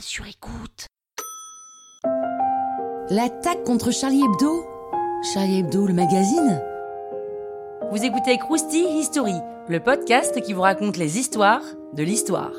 sur écoute. L'attaque contre Charlie Hebdo Charlie Hebdo, le magazine Vous écoutez Krusty History, le podcast qui vous raconte les histoires de l'histoire.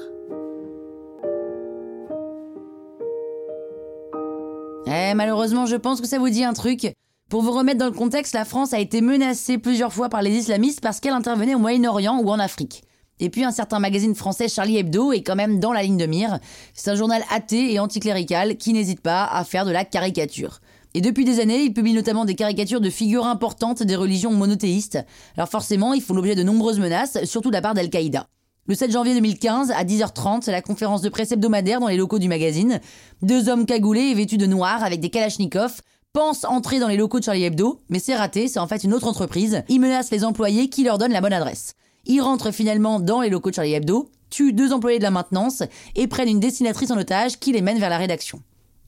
Eh, malheureusement, je pense que ça vous dit un truc. Pour vous remettre dans le contexte, la France a été menacée plusieurs fois par les islamistes parce qu'elle intervenait au Moyen-Orient ou en Afrique. Et puis un certain magazine français Charlie Hebdo est quand même dans la ligne de mire. C'est un journal athée et anticlérical qui n'hésite pas à faire de la caricature. Et depuis des années, il publie notamment des caricatures de figures importantes des religions monothéistes. Alors forcément, ils font l'objet de nombreuses menaces, surtout de la part d'Al-Qaïda. Le 7 janvier 2015, à 10h30, la conférence de presse hebdomadaire dans les locaux du magazine. Deux hommes cagoulés et vêtus de noir avec des kalachnikovs pensent entrer dans les locaux de Charlie Hebdo, mais c'est raté, c'est en fait une autre entreprise. Ils menacent les employés qui leur donnent la bonne adresse. Ils rentrent finalement dans les locaux de Charlie Hebdo, tuent deux employés de la maintenance et prennent une dessinatrice en otage qui les mène vers la rédaction.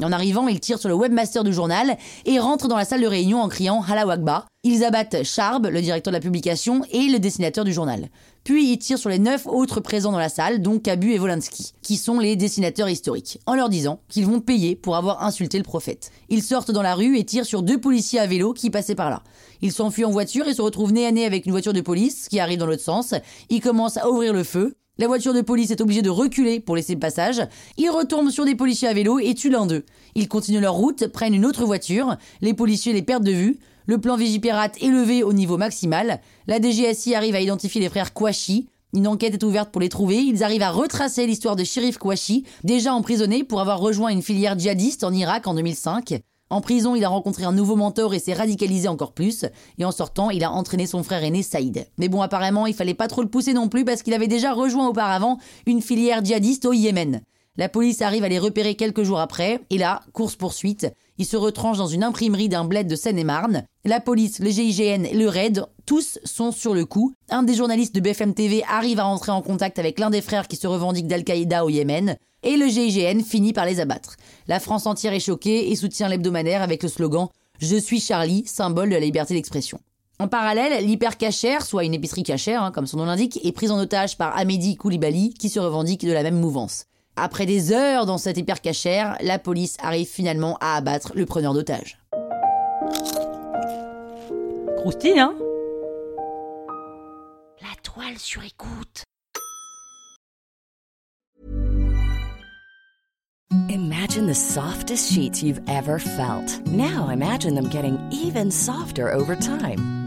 En arrivant, ils tirent sur le webmaster du journal et rentrent dans la salle de réunion en criant Hala Wagba. Ils abattent Charb, le directeur de la publication, et le dessinateur du journal. Puis ils tirent sur les neuf autres présents dans la salle, dont Kabu et Volinsky, qui sont les dessinateurs historiques, en leur disant qu'ils vont payer pour avoir insulté le prophète. Ils sortent dans la rue et tirent sur deux policiers à vélo qui passaient par là. Ils s'enfuient en voiture et se retrouvent nez à nez avec une voiture de police qui arrive dans l'autre sens. Ils commencent à ouvrir le feu. La voiture de police est obligée de reculer pour laisser le passage. Ils retombent sur des policiers à vélo et tuent l'un d'eux. Ils continuent leur route, prennent une autre voiture. Les policiers les perdent de vue. Le plan Vigipirate est levé au niveau maximal. La DGSI arrive à identifier les frères Kouachi. Une enquête est ouverte pour les trouver. Ils arrivent à retracer l'histoire de Shérif Kouachi, déjà emprisonné pour avoir rejoint une filière djihadiste en Irak en 2005. En prison, il a rencontré un nouveau mentor et s'est radicalisé encore plus. Et en sortant, il a entraîné son frère aîné Saïd. Mais bon, apparemment, il fallait pas trop le pousser non plus parce qu'il avait déjà rejoint auparavant une filière djihadiste au Yémen. La police arrive à les repérer quelques jours après, et là, course-poursuite, ils se retranchent dans une imprimerie d'un bled de Seine-et-Marne. La police, le GIGN et le RAID, tous sont sur le coup. Un des journalistes de BFM TV arrive à rentrer en contact avec l'un des frères qui se revendique d'Al-Qaïda au Yémen, et le GIGN finit par les abattre. La France entière est choquée et soutient l'hebdomadaire avec le slogan Je suis Charlie, symbole de la liberté d'expression. En parallèle, l'hypercachère, soit une épicerie cachère, hein, comme son nom l'indique, est prise en otage par Amédi Koulibaly, qui se revendique de la même mouvance. Après des heures dans cette hypercachère, la police arrive finalement à abattre le preneur d'otage. Croustille, hein? Sur écoute. Imagine the softest sheets you've ever felt. Now imagine them getting even softer over time.